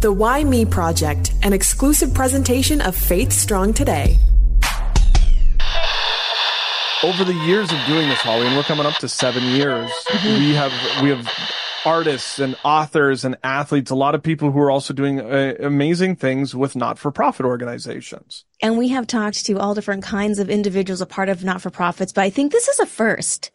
The Why Me Project, an exclusive presentation of Faith Strong Today. Over the years of doing this, Hollie, and we're coming up to seven years, mm-hmm. we have we have artists and authors and athletes, a lot of people who are also doing uh, amazing things with not-for-profit organizations. And we have talked to all different kinds of individuals a part of not-for-profits, but I think this is a first.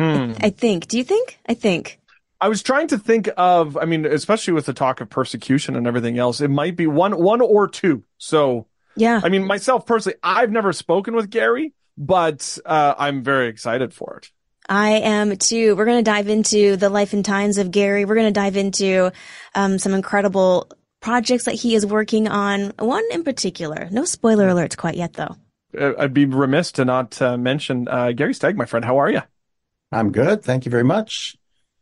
Mm. I, I think. Do you think? I think. I was trying to think of, I mean, especially with the talk of persecution and everything else, it might be one, one or two. So, yeah. I mean, myself personally, I've never spoken with Gary, but uh, I'm very excited for it. I am too. We're going to dive into the life and times of Gary. We're going to dive into um, some incredible projects that he is working on. One in particular. No spoiler alerts quite yet, though. Uh, I'd be remiss to not uh, mention uh, Gary Stagg, my friend. How are you? I'm good. Thank you very much.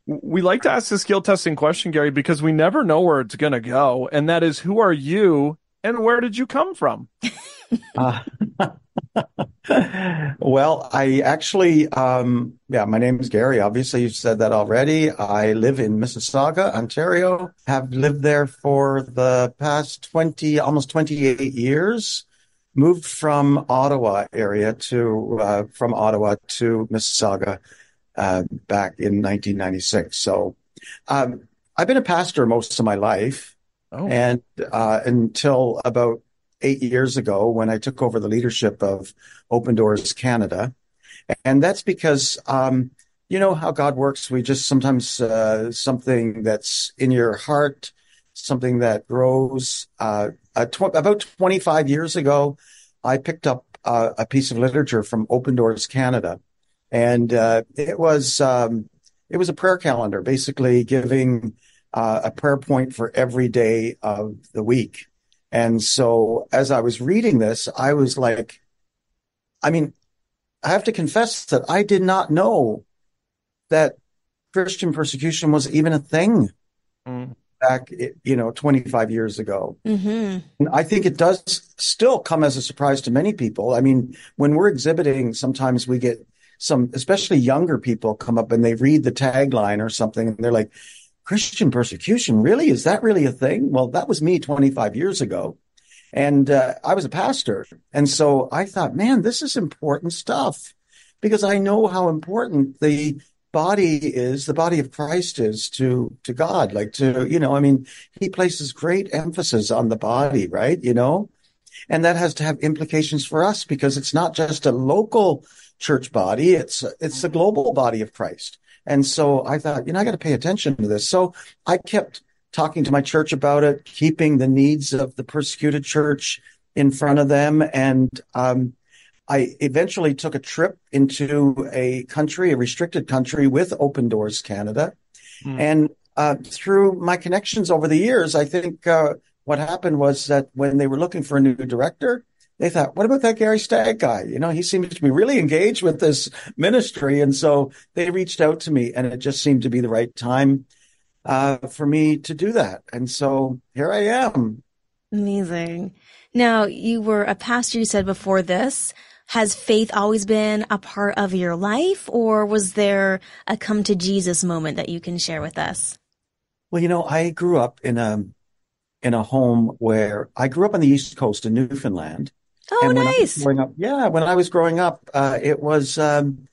We like to ask the skill testing question, Gary, because we never know where it's going to go. And that is, who are you and where did you come from? uh, well, I actually, um, yeah, my name is Gary. Obviously, you've said that already. I live in Mississauga, Ontario. Have lived there for the past 20, almost 28 years. Moved from Ottawa area to, uh, from Ottawa to Mississauga uh, back in 1996. So um, I've been a pastor most of my life. Oh. And uh, until about eight years ago when I took over the leadership of Open Doors Canada. And that's because, um, you know how God works. We just sometimes, uh, something that's in your heart, something that grows. Uh, tw- about 25 years ago, I picked up uh, a piece of literature from Open Doors Canada and uh, it was um, it was a prayer calendar, basically giving uh, a prayer point for every day of the week. And so, as I was reading this, I was like, I mean, I have to confess that I did not know that Christian persecution was even a thing. Mm back, you know, 25 years ago. Mm-hmm. And I think it does still come as a surprise to many people. I mean, when we're exhibiting, sometimes we get some, especially younger people come up and they read the tagline or something and they're like, Christian persecution, really? Is that really a thing? Well, that was me 25 years ago. And uh, I was a pastor. And so I thought, man, this is important stuff because I know how important the body is, the body of Christ is to, to God. Like to, you know, I mean, he places great emphasis on the body, right? You know, and that has to have implications for us because it's not just a local church body. It's, it's the global body of Christ. And so I thought, you know, I got to pay attention to this. So I kept talking to my church about it, keeping the needs of the persecuted church in front of them. And, um, I eventually took a trip into a country, a restricted country with Open Doors Canada. Mm. And, uh, through my connections over the years, I think, uh, what happened was that when they were looking for a new director, they thought, what about that Gary Stagg guy? You know, he seems to be really engaged with this ministry. And so they reached out to me and it just seemed to be the right time uh, for me to do that. And so here I am. Amazing. Now, you were a pastor, you said before this. Has faith always been a part of your life, or was there a come to Jesus moment that you can share with us? Well, you know, I grew up in a in a home where I grew up on the East Coast in Newfoundland, Oh, and when nice. Growing up, yeah, when I was growing up, uh, it was um,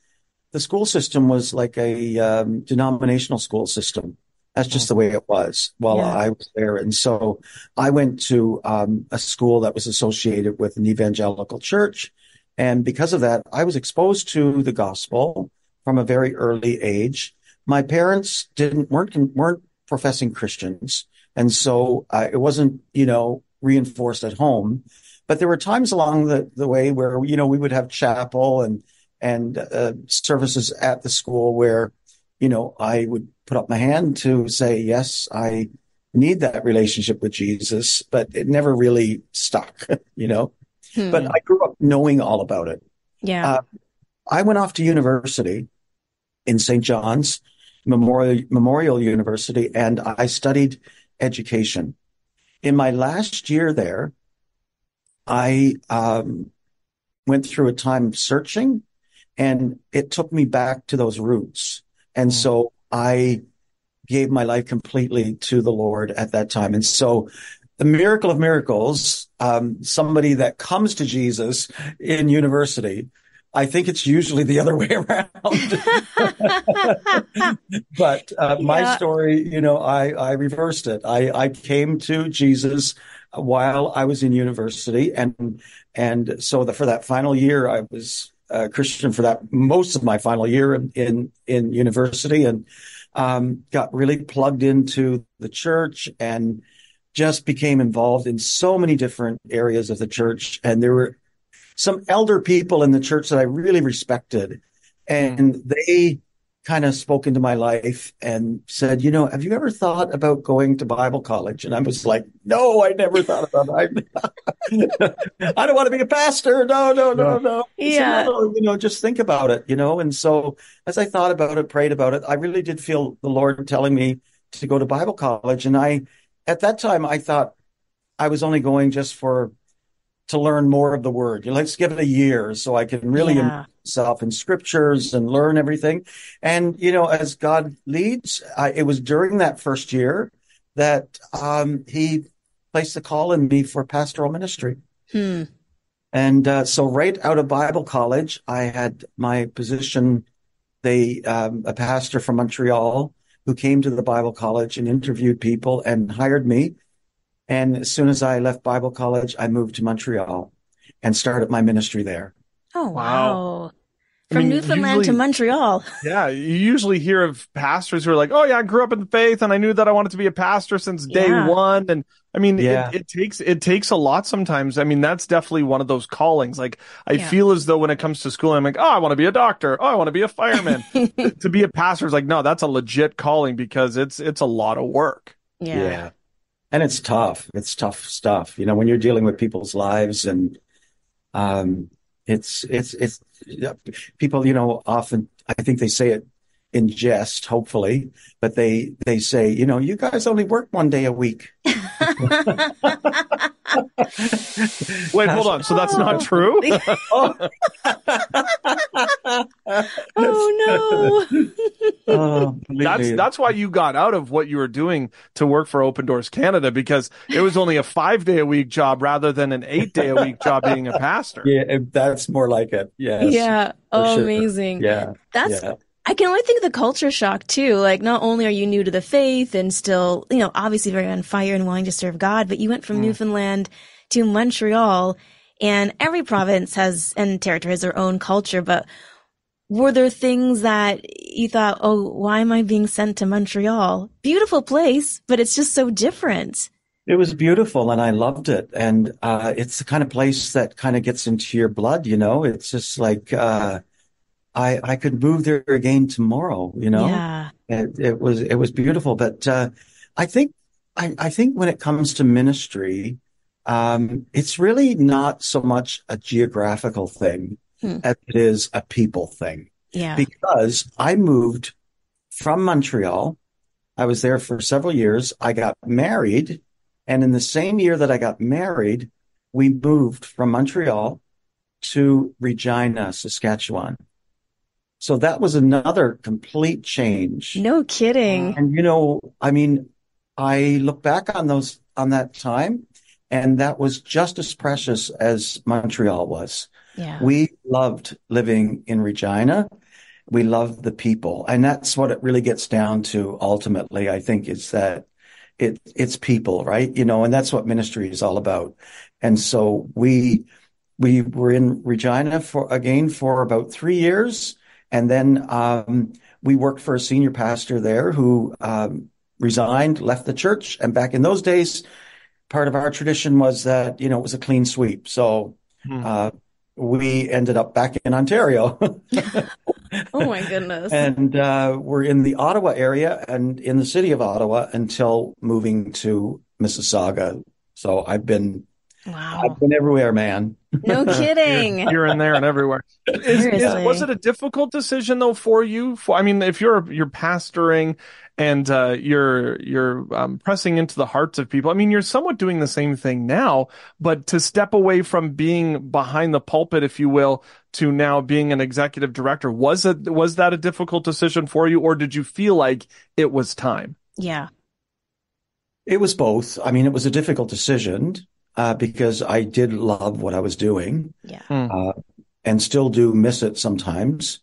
the school system was like a um, denominational school system. That's just the way it was while yeah. I was there. And so I went to um, a school that was associated with an evangelical church. And because of that, I was exposed to the gospel from a very early age. My parents didn't weren't weren't professing Christians, and so uh, it wasn't you know reinforced at home. But there were times along the, the way where, you know, we would have chapel and, and uh, services at the school where, you know, I would put up my hand to say, yes, I need that relationship with Jesus, but it never really stuck, you know. Hmm. But I grew up knowing all about it. Yeah. Uh, I went off to university in St. John's Memorial, Memorial University and I studied education. In my last year there, I um, went through a time of searching and it took me back to those roots. And mm. so I gave my life completely to the Lord at that time. And so the miracle of miracles, um, somebody that comes to Jesus in university, I think it's usually the other way around. but uh, yeah. my story, you know, I, I reversed it. I, I came to Jesus while I was in university. And, and so the, for that final year, I was a Christian for that most of my final year in, in, in university and, um, got really plugged into the church and just became involved in so many different areas of the church. And there were some elder people in the church that I really respected and they kind of spoke into my life and said, you know, have you ever thought about going to Bible college? And I was like, no, I never thought about it. I don't want to be a pastor. No, no, no, no. Yeah. So, no, you know, just think about it, you know? And so as I thought about it, prayed about it, I really did feel the Lord telling me to go to Bible college. And I, at that time, I thought I was only going just for to learn more of the word. Let's give it a year so I can really yeah. myself in scriptures and learn everything. And, you know, as God leads, I, it was during that first year that um, he placed a call in me for pastoral ministry. Hmm. And uh, so right out of Bible college, I had my position. They, um, a pastor from Montreal who came to the Bible college and interviewed people and hired me and as soon as I left Bible college, I moved to Montreal and started my ministry there. Oh, wow. From I mean, Newfoundland usually, to Montreal. Yeah. You usually hear of pastors who are like, Oh yeah, I grew up in the faith and I knew that I wanted to be a pastor since day yeah. one. And I mean, yeah. it, it, takes, it takes a lot sometimes. I mean, that's definitely one of those callings. Like I yeah. feel as though when it comes to school, I'm like, Oh, I want to be a doctor. Oh, I want to be a fireman. to be a pastor is like, no, that's a legit calling because it's, it's a lot of work. Yeah. And it's tough. It's tough stuff, you know, when you're dealing with people's lives and, um, it's, it's, it's people, you know, often, I think they say it in jest, hopefully, but they, they say, you know, you guys only work one day a week. Wait, hold on. So that's not true? oh. oh no. oh, that's that's why you got out of what you were doing to work for Open Doors Canada because it was only a 5 day a week job rather than an 8 day a week job being a pastor. Yeah, that's more like it. Yes. Yeah. Oh, sure. amazing. Yeah. That's yeah. I can only think of the culture shock too. Like, not only are you new to the faith and still, you know, obviously very on fire and wanting to serve God, but you went from mm. Newfoundland to Montreal and every province has and territory has their own culture, but were there things that you thought, oh, why am I being sent to Montreal? Beautiful place, but it's just so different. It was beautiful and I loved it. And, uh, it's the kind of place that kind of gets into your blood, you know, it's just like, uh, I, I could move there again tomorrow, you know? Yeah. It, it was, it was beautiful. But, uh, I think, I, I think when it comes to ministry, um, it's really not so much a geographical thing hmm. as it is a people thing. Yeah. Because I moved from Montreal. I was there for several years. I got married. And in the same year that I got married, we moved from Montreal to Regina, Saskatchewan. So that was another complete change. No kidding. And you know, I mean, I look back on those, on that time and that was just as precious as Montreal was. Yeah. We loved living in Regina. We loved the people. And that's what it really gets down to ultimately, I think, is that it, it's people, right? You know, and that's what ministry is all about. And so we, we were in Regina for, again, for about three years. And then um, we worked for a senior pastor there who um, resigned, left the church. And back in those days, part of our tradition was that, you know, it was a clean sweep. So hmm. uh, we ended up back in Ontario. oh my goodness. and uh, we're in the Ottawa area and in the city of Ottawa until moving to Mississauga. So I've been Wow. I've been everywhere, man. No kidding. You're in there and everywhere. Is, is, was it a difficult decision though for you? For I mean, if you're you're pastoring and uh, you're you're um, pressing into the hearts of people. I mean, you're somewhat doing the same thing now, but to step away from being behind the pulpit, if you will, to now being an executive director, was it was that a difficult decision for you, or did you feel like it was time? Yeah. It was both. I mean, it was a difficult decision uh, because I did love what I was doing. Yeah. Uh, and still do miss it sometimes.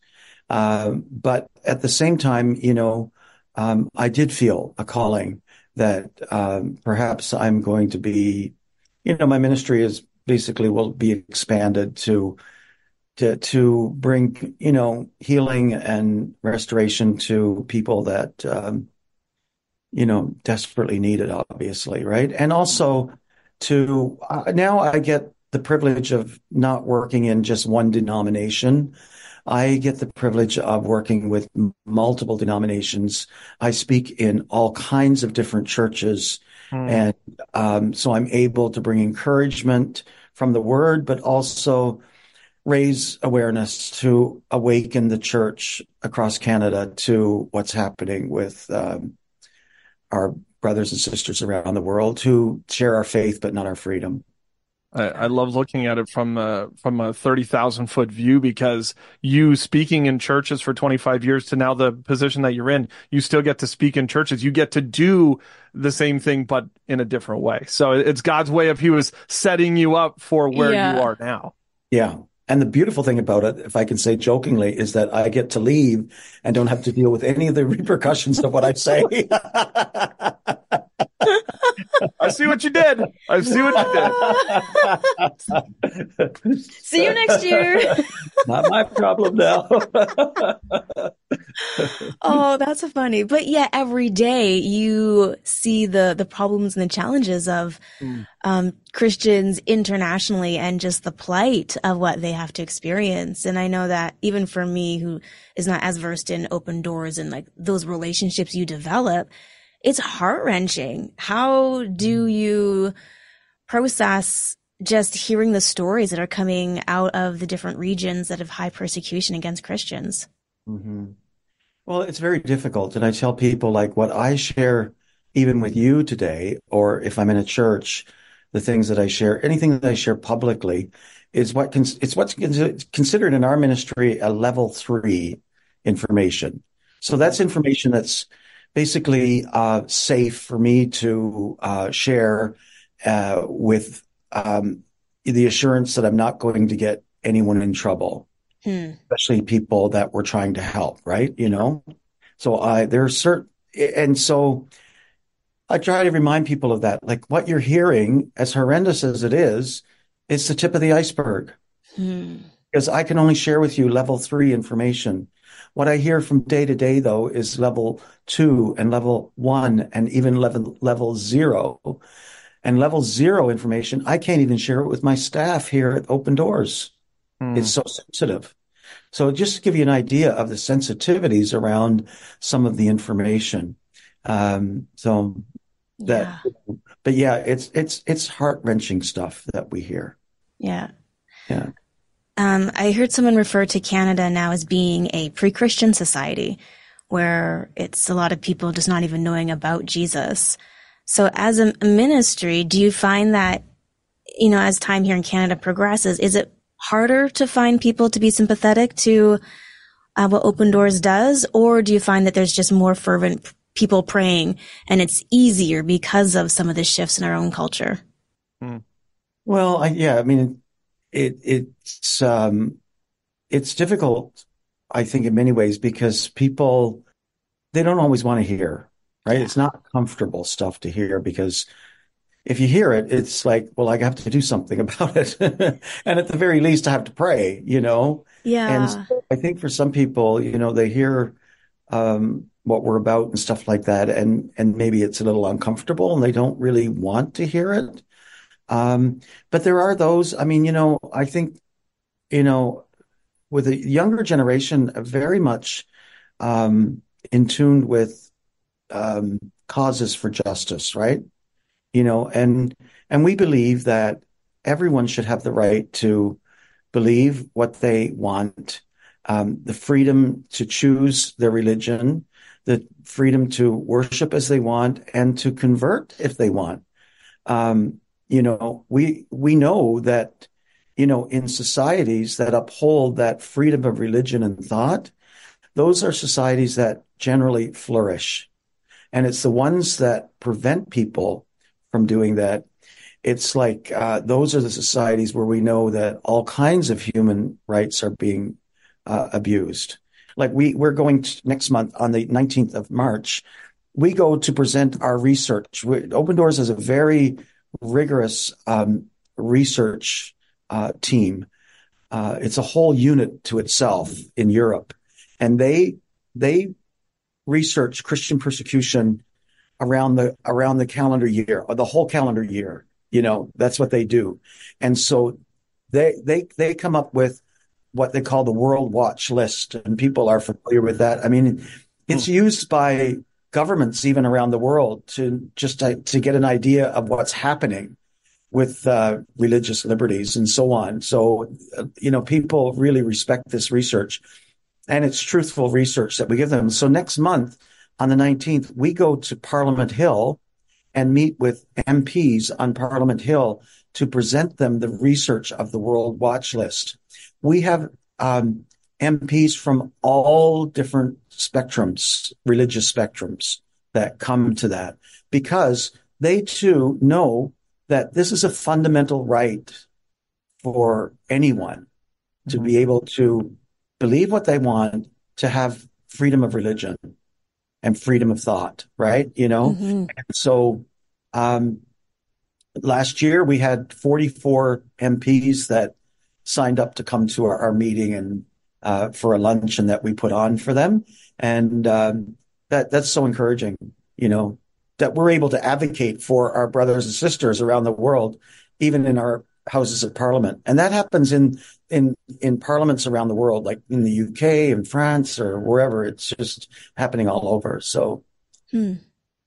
Uh, but at the same time, you know, um, I did feel a calling that um, perhaps I'm going to be, you know, my ministry is basically will be expanded to to to bring you know healing and restoration to people that um, you know desperately need it, obviously, right? And also to uh, now I get the privilege of not working in just one denomination. I get the privilege of working with multiple denominations. I speak in all kinds of different churches. Hmm. And um, so I'm able to bring encouragement from the word, but also raise awareness to awaken the church across Canada to what's happening with um, our brothers and sisters around the world who share our faith, but not our freedom. I, I love looking at it from a, from a 30,000 foot view because you speaking in churches for 25 years to now the position that you're in, you still get to speak in churches. You get to do the same thing, but in a different way. So it's God's way of He was setting you up for where yeah. you are now. Yeah. And the beautiful thing about it, if I can say jokingly, is that I get to leave and don't have to deal with any of the repercussions of what I say. I see what you did. I see what you did. see you next year. Not my problem now. oh, that's funny. But yeah, every day you see the the problems and the challenges of mm. um, Christians internationally and just the plight of what they have to experience. And I know that even for me, who is not as versed in open doors and like those relationships you develop, it's heart wrenching. How do mm. you process just hearing the stories that are coming out of the different regions that have high persecution against Christians? Mm-hmm. Well, it's very difficult. And I tell people like what I share, even with you today, or if I'm in a church, the things that I share, anything that I share publicly is what, cons- it's what's considered in our ministry a level three information. So that's information that's basically uh, safe for me to uh, share uh, with um, the assurance that I'm not going to get anyone in trouble, hmm. especially people that we're trying to help. Right? You know, so I there's certain and so I try to remind people of that. Like what you're hearing, as horrendous as it is, it's the tip of the iceberg. Hmm. Because I can only share with you level three information. What I hear from day to day, though, is level two and level one and even level, level zero. And level zero information, I can't even share it with my staff here at Open Doors. Mm. It's so sensitive. So just to give you an idea of the sensitivities around some of the information. Um, so that, yeah. but yeah, it's, it's, it's heart wrenching stuff that we hear. Yeah. Yeah. Um, I heard someone refer to Canada now as being a pre-Christian society where it's a lot of people just not even knowing about Jesus. So as a ministry, do you find that, you know, as time here in Canada progresses, is it harder to find people to be sympathetic to uh, what Open Doors does? Or do you find that there's just more fervent people praying and it's easier because of some of the shifts in our own culture? Hmm. Well, I, yeah, I mean, it, it's um, it's difficult, I think, in many ways because people they don't always want to hear, right? Yeah. It's not comfortable stuff to hear because if you hear it, it's like, well, I have to do something about it, and at the very least, I have to pray, you know. Yeah. And so I think for some people, you know, they hear um, what we're about and stuff like that, and and maybe it's a little uncomfortable, and they don't really want to hear it. Um, but there are those, I mean, you know, I think, you know, with a younger generation, very much um, in tune with um, causes for justice, right? You know, and and we believe that everyone should have the right to believe what they want, um, the freedom to choose their religion, the freedom to worship as they want, and to convert if they want. Um, you know, we we know that you know in societies that uphold that freedom of religion and thought, those are societies that generally flourish, and it's the ones that prevent people from doing that it's like uh, those are the societies where we know that all kinds of human rights are being uh, abused. Like we we're going to, next month on the 19th of March, we go to present our research. We, Open Doors is a very rigorous um, research uh, team. Uh, it's a whole unit to itself in Europe, and they they research Christian persecution around the around the calendar year or the whole calendar year you know, that's what they do. And so they, they, they come up with what they call the World Watch List, and people are familiar with that. I mean, it's hmm. used by governments even around the world to just to, to get an idea of what's happening with uh, religious liberties and so on. So, uh, you know, people really respect this research and it's truthful research that we give them. So next month on the 19th, we go to Parliament Hill and meet with MPs on Parliament Hill to present them the research of the World Watch List. We have um, MPs from all different spectrums, religious spectrums that come to that because they too know that this is a fundamental right for anyone to mm-hmm. be able to believe what they want, to have freedom of religion and freedom of thought, right? You know, mm-hmm. so um, last year we had 44 MPs that signed up to come to our, our meeting and uh, for a luncheon that we put on for them, and um, that that's so encouraging. You know that we're able to advocate for our brothers and sisters around the world, even in our houses of parliament, and that happens in in in parliaments around the world, like in the UK and France or wherever. It's just happening all over. So. Hmm.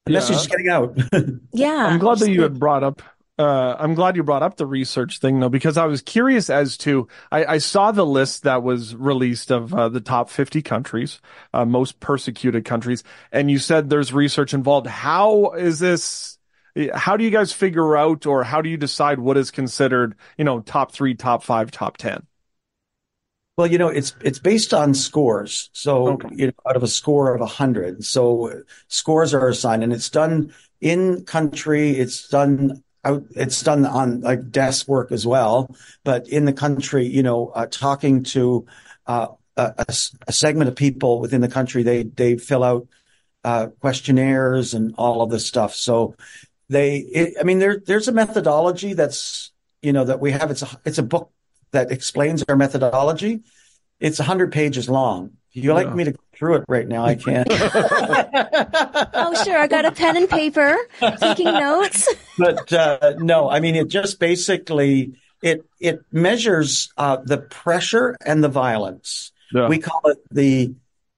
The yeah. message is getting out. yeah. I'm glad that you had brought up uh, I'm glad you brought up the research thing though, because I was curious as to, I, I saw the list that was released of uh, the top 50 countries, uh, most persecuted countries, and you said there's research involved. How is this, how do you guys figure out or how do you decide what is considered, you know, top three, top five, top 10? Well, you know, it's it's based on scores. So, okay. you know, out of a score of a hundred, so scores are assigned, and it's done in country. It's done. It's done on like desk work as well, but in the country, you know, uh, talking to uh, a, a, segment of people within the country, they they fill out uh, questionnaires and all of this stuff. So they, it, I mean, there there's a methodology that's you know that we have. It's a it's a book that explains our methodology. It's 100 pages long. If you like me to go through it right now, I can't. oh, sure. I got a pen and paper, taking notes. but uh, no, I mean, it just basically it it measures uh, the pressure and the violence. Yeah. We call it the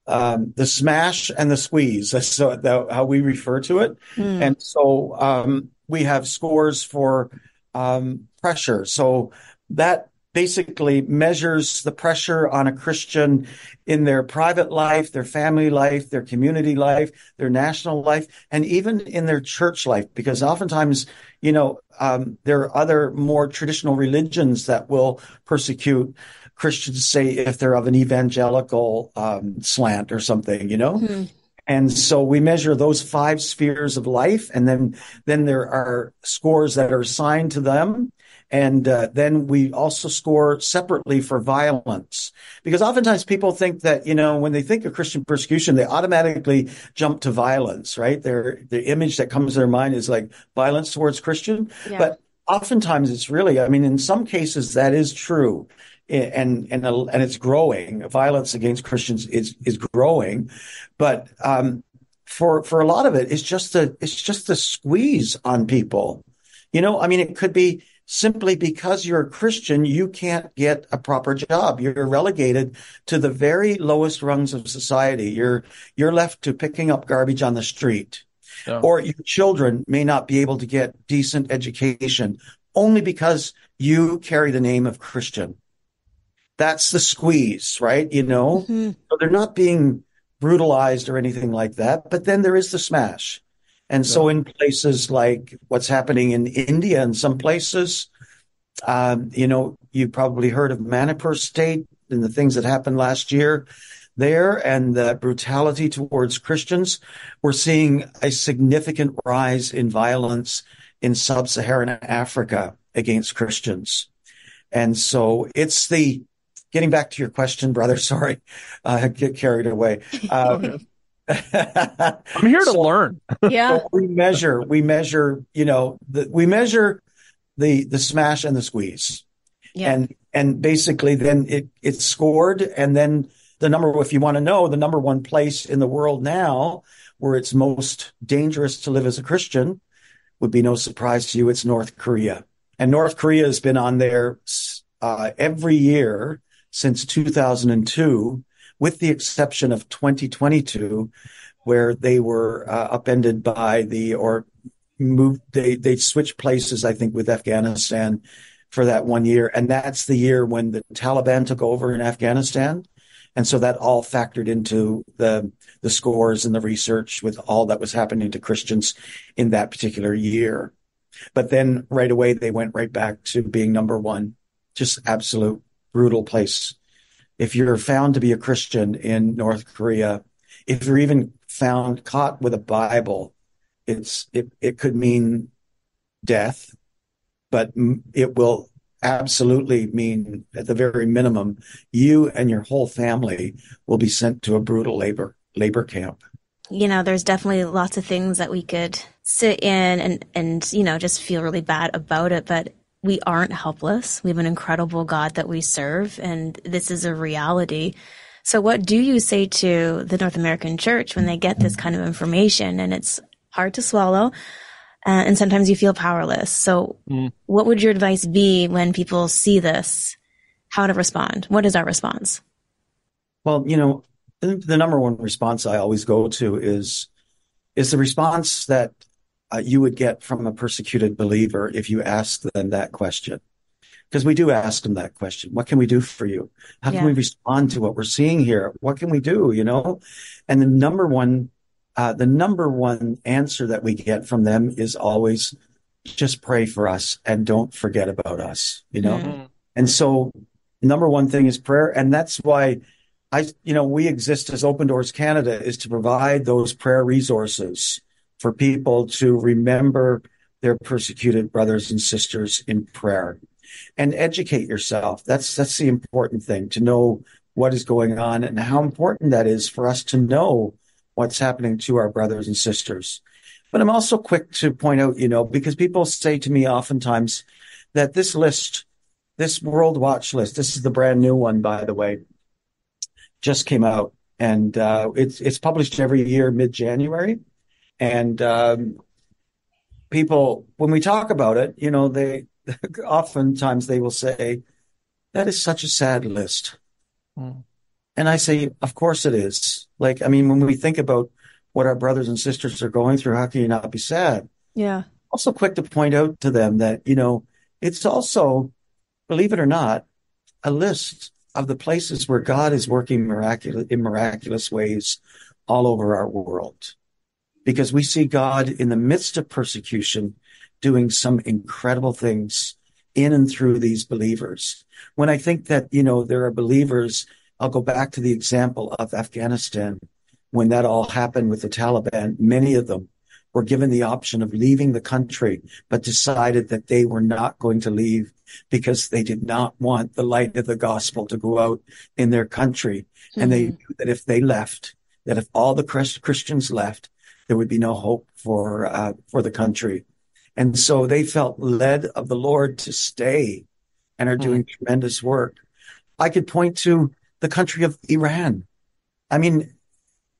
um, the smash and the squeeze. That's so, the, how we refer to it. Mm. And so um, we have scores for um, pressure. So that basically measures the pressure on a Christian in their private life, their family life, their community life, their national life, and even in their church life. Because oftentimes, you know, um, there are other more traditional religions that will persecute Christians, say if they're of an evangelical um, slant or something, you know. Mm-hmm. And so we measure those five spheres of life, and then then there are scores that are assigned to them and uh, then we also score separately for violence. Because oftentimes people think that, you know, when they think of Christian persecution, they automatically jump to violence, right? Their, the image that comes to their mind is like violence towards Christian. Yeah. But oftentimes it's really, I mean, in some cases that is true. And, and, and it's growing. Violence against Christians is, is growing. But, um, for, for a lot of it, it's just a, it's just a squeeze on people. You know, I mean, it could be, simply because you're a Christian, you can't get a proper job. You're relegated to the very lowest rungs of society. You're, you're left to picking up garbage on the street. Yeah. Or your children may not be able to get decent education only because you carry the name of Christian. That's the squeeze, right? You know, Mm-hmm. so they're not being brutalized or anything like that. But then there is the smash. And so in places like what's happening in India and some places, um, you know, you probably heard of Manipur state and the things that happened last year there and the brutality towards Christians. We're seeing a significant rise in violence in sub-Saharan Africa against Christians. And so it's the, getting back to your question, brother, sorry, uh, I get carried away. Uh, I'm here to learn. Yeah. we measure, we measure, you know, the, we measure the, the smash and the squeeze. Yeah. And, and basically then it, it's scored. And then the number, if you want to know the number one place in the world now where it's most dangerous to live as a Christian would be no surprise to you. It's North Korea. And North Korea has been on there uh, every year since 2002, with the exception of 2022, where they were uh, upended by the or moved. They they switched places, I think, with Afghanistan for that one year, and that's the year when the Taliban took over in Afghanistan, and so that all factored into the the scores and the research with all that was happening to Christians in that particular year. But then right away they went right back to being number one. Just absolute brutal place. If you're found to be a Christian in North Korea, if you're even found caught with a Bible, it's it it could mean death, but it will absolutely mean at the very minimum you and your whole family will be sent to a brutal labor labor camp. You know, there's definitely lots of things that we could sit in and and you know just feel really bad about it, but we aren't helpless. We have an incredible God that we serve, and this is a reality. So, what do you say to the North American church when they get this kind of information and it's hard to swallow? Uh, and sometimes you feel powerless. So, Mm. what would your advice be when people see this? How to respond? What is our response? Well, you know, the, the number one response I always go to is is the response that you would get from a persecuted believer if you ask them that question. Because we do ask them that question. What can we do for you? How can Yeah. we respond to what we're seeing here? What can we do? You know, and the number one, uh, the number one answer that we get from them is always just pray for us and don't forget about us. You know, Mhm. and so number one thing is prayer. And that's why I, you know, we exist as Open Doors Canada is to provide those prayer resources for people to remember their persecuted brothers and sisters in prayer and educate yourself. That's, that's the important thing to know what is going on and how important that is for us to know what's happening to our brothers and sisters. But I'm also quick to point out, you know, because people say to me oftentimes that this list, this World Watch list, this is the brand new one, by the way, just came out and uh, it's it's published every year mid January, and um, people when we talk about it, you know, they oftentimes they will say that is such a sad list, Hmm. and I say, of course it is. Like, I mean, when we think about what our brothers and sisters are going through, how can you not be sad? Yeah. also quick to point out to them that, you know, it's also, believe it or not, a list of the places where God is working miraculous, in miraculous ways all over our world. Because we see God in the midst of persecution doing some incredible things in and through these believers. When I think that, you know, there are believers, I'll go back to the example of Afghanistan. When that all happened with the Taliban, many of them were given the option of leaving the country, but decided that they were not going to leave because they did not want the light of the gospel to go out in their country. And they mm-hmm. knew that if they left, that if all the Christians left, there would be no hope for, uh, for the country. And so they felt led of the Lord to stay and are doing tremendous work. I could point to the country of Iran. I mean,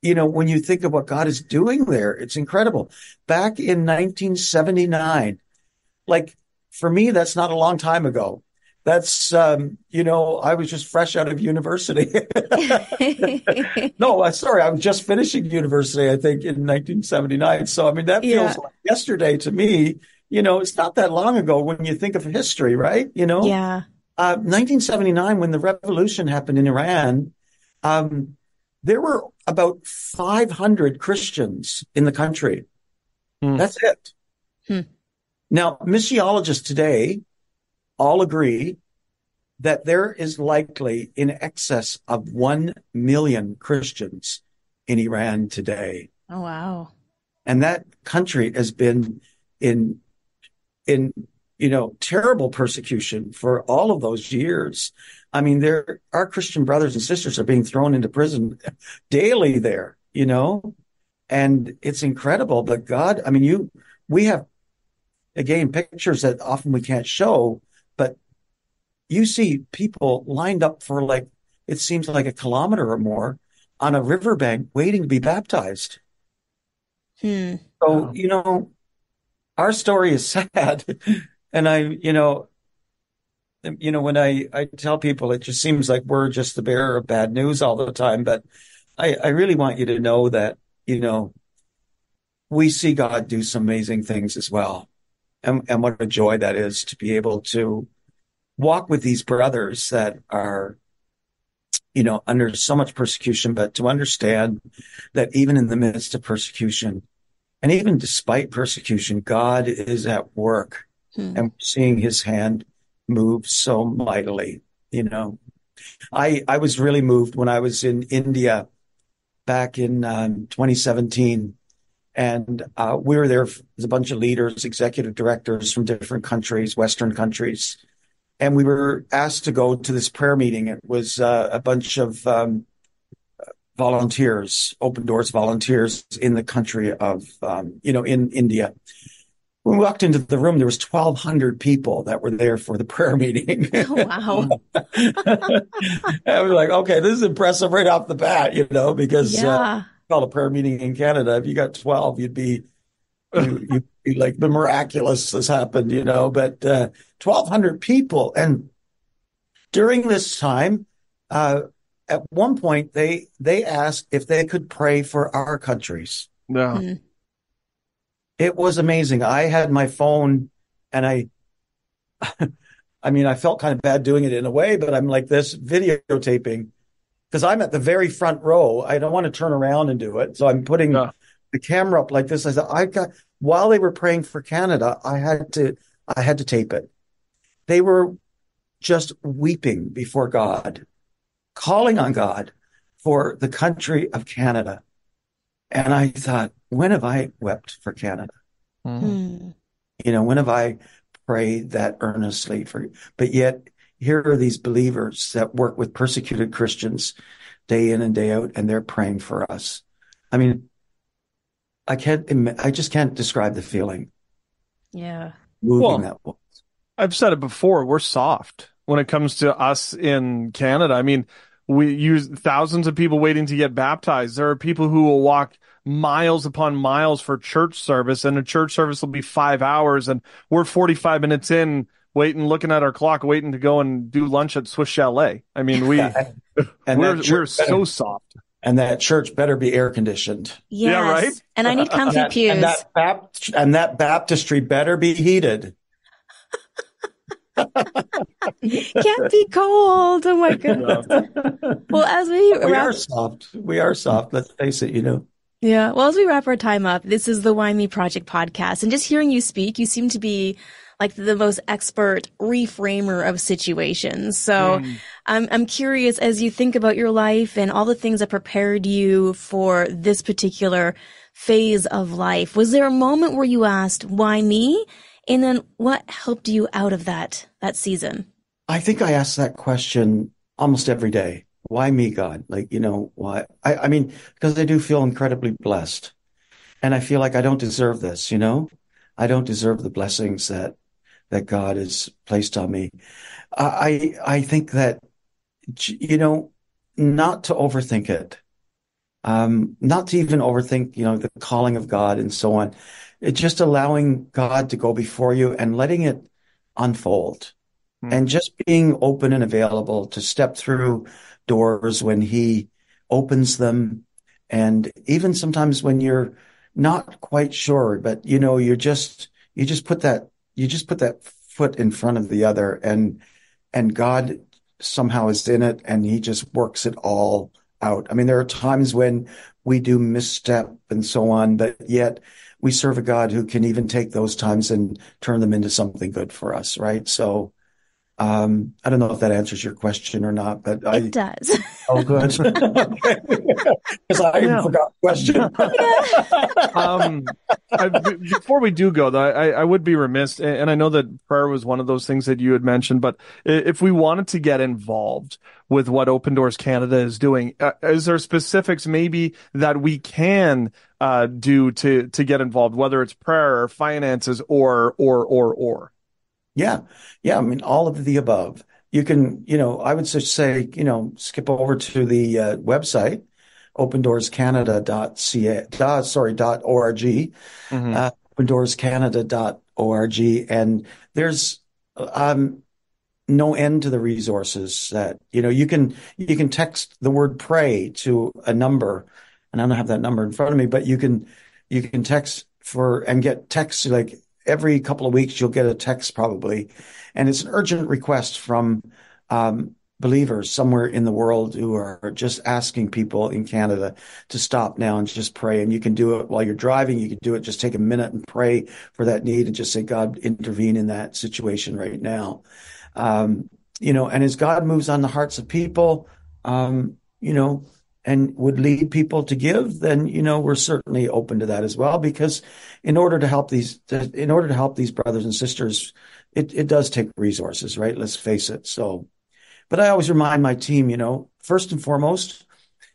you know, when you think of what God is doing there, it's incredible. Back in 1979, like for me, that's not a long time ago. That's, um, you know, I was just fresh out of university. no, uh, sorry, I was just finishing university, I think, in 1979. So, I mean, that feels Yeah. like yesterday to me, you know, it's not that long ago when you think of history, right? You know, Yeah. uh, 1979, when the revolution happened in Iran, um, there were about 500 Christians in the country. Hmm. That's it. Hmm. Now, missiologists today all agree that there is likely in excess of 1 million Christians in Iran today. Oh, wow. And that country has been in, in, you know, terrible persecution for all of those years. I mean, there, our Christian brothers and sisters are being thrown into prison daily there, you know, and it's incredible. But God, I mean, you, we have again pictures that often we can't show, but you see people lined up for like, it seems like a kilometer or more on a riverbank waiting to be baptized. Hmm. So, Wow. you know, our story is sad. And I, you know, you know, when I, I tell people, it just seems like we're just the bearer of bad news all the time. But I, I really want you to know that, you know, we see God do some amazing things as well. And, and what a joy that is to be able to walk with these brothers that are, you know, under so much persecution, but to understand that even in the midst of persecution, and even despite persecution, God is at work Hmm. and seeing his hand move so mightily, you know. I, I was really moved when I was in India back in um, 2017. And uh, we were there, there's a bunch of leaders, executive directors from different countries, Western countries. And we were asked to go to this prayer meeting. It was uh, a bunch of um, volunteers, open doors volunteers in the country of, um, you know, in India. When we walked into the room, there was 1,200 people that were there for the prayer meeting. Oh, wow. I was like, okay, this is impressive right off the bat, you know, because uh, Yeah. call a prayer meeting in Canada. If you got 12, you'd be, you, you'd be like the miraculous has happened, you know, but, uh, 1200 people. And during this time, uh, at one point they, they asked if they could pray for our countries. Yeah. Hmm. It was amazing. I had my phone and I, I mean, I felt kind of bad doing it in a way, but I'm like this videotaping because I'm at the very front row. I don't want to turn around and do it. So I'm putting Yeah. the camera up like this. I said, I got, while they were praying for Canada, I had to, I had to tape it. They were just weeping before God, calling on God for the country of Canada. And I thought, when have I wept for Canada? Mm. You know, when have I prayed that earnestly for, but yet here are these believers that work with persecuted Christians day in and day out, and they're praying for us. I mean, I can't, I just can't describe the feeling Yeah. moving Well, that way. I've said it before. We're soft when it comes to us in Canada. I mean, we use thousands of people waiting to get baptized. There are people who will walk miles upon miles for church service, and a church service will be five hours, and we're 45 minutes in, waiting, looking at our clock, waiting to go and do lunch at Swiss Chalet. I mean, we And we're that we're church so soft. and that church better be air conditioned. Yes. Yeah, right? And I need comfy That- pews. and that Bapt- and that baptistry better be heated. Can't be cold. Oh my goodness. Well, as we wrap- We are soft. We are soft. Let's face it, you know. Yeah. Well, as we wrap our time up, this is the Why Me Project podcast. And just hearing you speak, you seem to be like the most expert reframer of situations. So hmm. I'm, I'm curious as you think about your life and all the things that prepared you for this particular phase of life. Was there a moment where you asked, why me? And then what helped you out of that, that season? I think I ask that question almost every day. Why me, God? Like, you know, why? I, I mean, because I do feel incredibly blessed and I feel like I don't deserve this, you know? I don't deserve the blessings that, that God has placed on me. I, I think that, you know, not to overthink it. Um, not to even overthink, you know, the calling of God and so on. It's just allowing God to go before you and letting it unfold and just being open and available to step through doors when he opens them. And even sometimes when you're not quite sure, but you know, you're just, you just put that, you just put that foot in front of the other and, and God somehow is in it and he just works it all out. I mean, there are times when we do misstep and so on, but yet we serve a God who can even take those times and turn them into something good for us, right? So, um, I don't know if that answers your question or not, but it I, does. oh, good. Because I Yeah. forgot the question. um, I, b- before we do go, though, I, I would be remiss, and and I know that prayer was one of those things that you had mentioned, but if we wanted to get involved with what Open Doors Canada is doing, uh, is there specifics maybe that we can uh, do to to get involved, whether it's prayer or finances or or or or? Yeah. Yeah. I mean, all of the above. You can, you know, I would just say, you know, skip over to the uh, website, opendoorscanada.ca, dot, sorry, dot org, Mhm. uh, opendoorscanada.org. And there's, um, no end to the resources that, you know, you can, you can text the word pray to a number and I don't have that number in front of me, but you can, you can text for and get texts like every couple of weeks, you'll get a text probably. And it's an urgent request from, um, believers somewhere in the world who are just asking people in Canada to stop now and just pray. And you can do it while you're driving. You can do it. Just take a minute and pray for that need and just say, God, intervene in that situation right now. Um, you know, and as God moves on the hearts of people, um, you know, and would lead people to give, then, you know, we're certainly open to that as well, because in order to help these, in order to help these brothers and sisters, it, it does take resources, right? Let's face it. So, but I always remind my team, you know, first and foremost,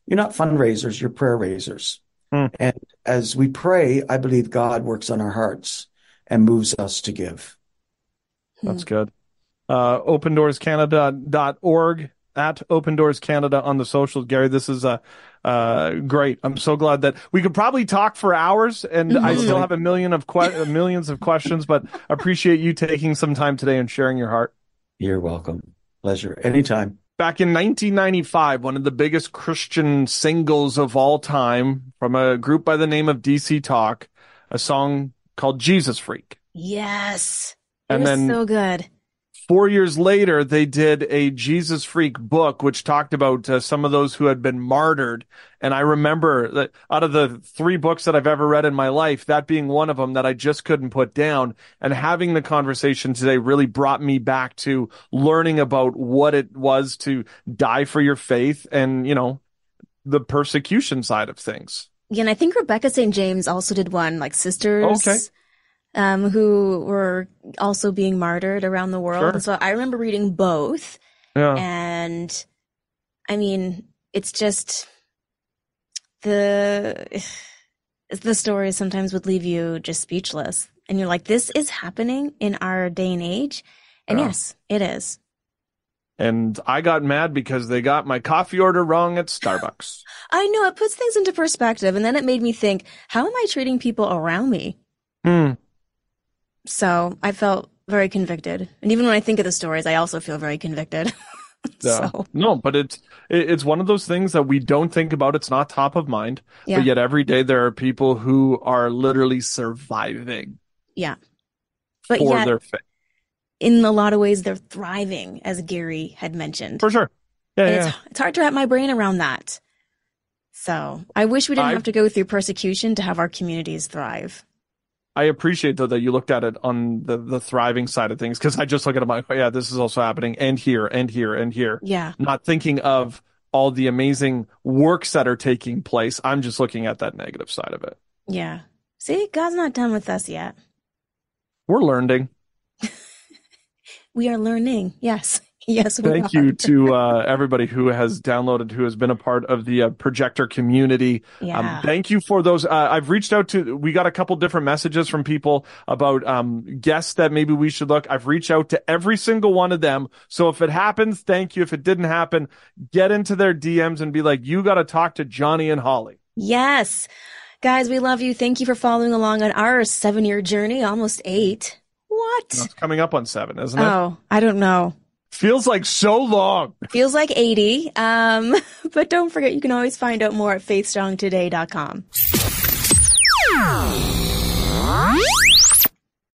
you're not fundraisers, you're prayer raisers. Hmm. And as we pray, I believe God works on our hearts and moves us to give. That's good. Uh, opendoorscanada.org at Open Doors Canada on the socials. Gary, this is uh, uh, great. I'm so glad that we could probably talk for hours, and I Mhm. still have a million of que- millions of questions, but appreciate you taking some time today and sharing your heart. You're welcome. Pleasure. Anytime. Back in 1995, one of the biggest Christian singles of all time from a group by the name of DC Talk, a song called Jesus Freak. Yes. It And was then- so good. Four years later, they did a Jesus Freak book, which talked about uh, some of those who had been martyred. And I remember that out of the three books that I've ever read in my life, that being one of them that I just couldn't put down. And having the conversation today really brought me back to learning about what it was to die for your faith and, you know, the persecution side of things. Yeah, and I think Rebecca St. James also did one, like sisters. Okay. Um, who were also being martyred around the world. Sure. And so I remember reading both. Yeah. And I mean, it's just the the stories sometimes would leave you just speechless. And you're like, this is happening in our day and age. And Yeah. yes, it is. And I got mad because they got my coffee order wrong at Starbucks. I know it puts things into perspective. And then it made me think, how am I treating people around me? Hmm. So I felt very convicted. And even when I think of the stories, I also feel very convicted. Yeah. so No, but it's it- it's one of those things that we don't think about. It's not top of mind, Yeah. but yet every day there are people who are literally surviving yeah. But for yet, their faith. in a lot of ways, they're thriving, as Gary had mentioned. For sure. Yeah, yeah. it's, it's hard to wrap my brain around that. So I wish we didn't I- have to go through persecution to have our communities thrive. I appreciate though that you looked at it on the the thriving side of things because I just look at it like, oh, yeah, this is also happening, and here, and here, and here. Yeah. Not thinking of all the amazing works that are taking place. I'm just looking at that negative side of it. Yeah. See, God's not done with us yet. We're learning. We are learning. Yes. Yes. We Thank are. you to uh, everybody who has downloaded, who has been a part of the uh, projector community. Yeah. Um, thank you for those. Uh, I've reached out to, we got a couple different messages from people about um, guests that maybe we should look. I've reached out to every single one of them. So if it happens, thank you. If it didn't happen, get into their DMs and be like, you got to talk to Johnny and Hollie. Yes. Guys, we love you. Thank you for following along on our seven year journey, almost eight. What? It's coming up on seven, isn't it? Oh, I don't know. Feels like so long. Feels like 80. Um, but don't forget, you can always find out more at faithstrongtoday.com.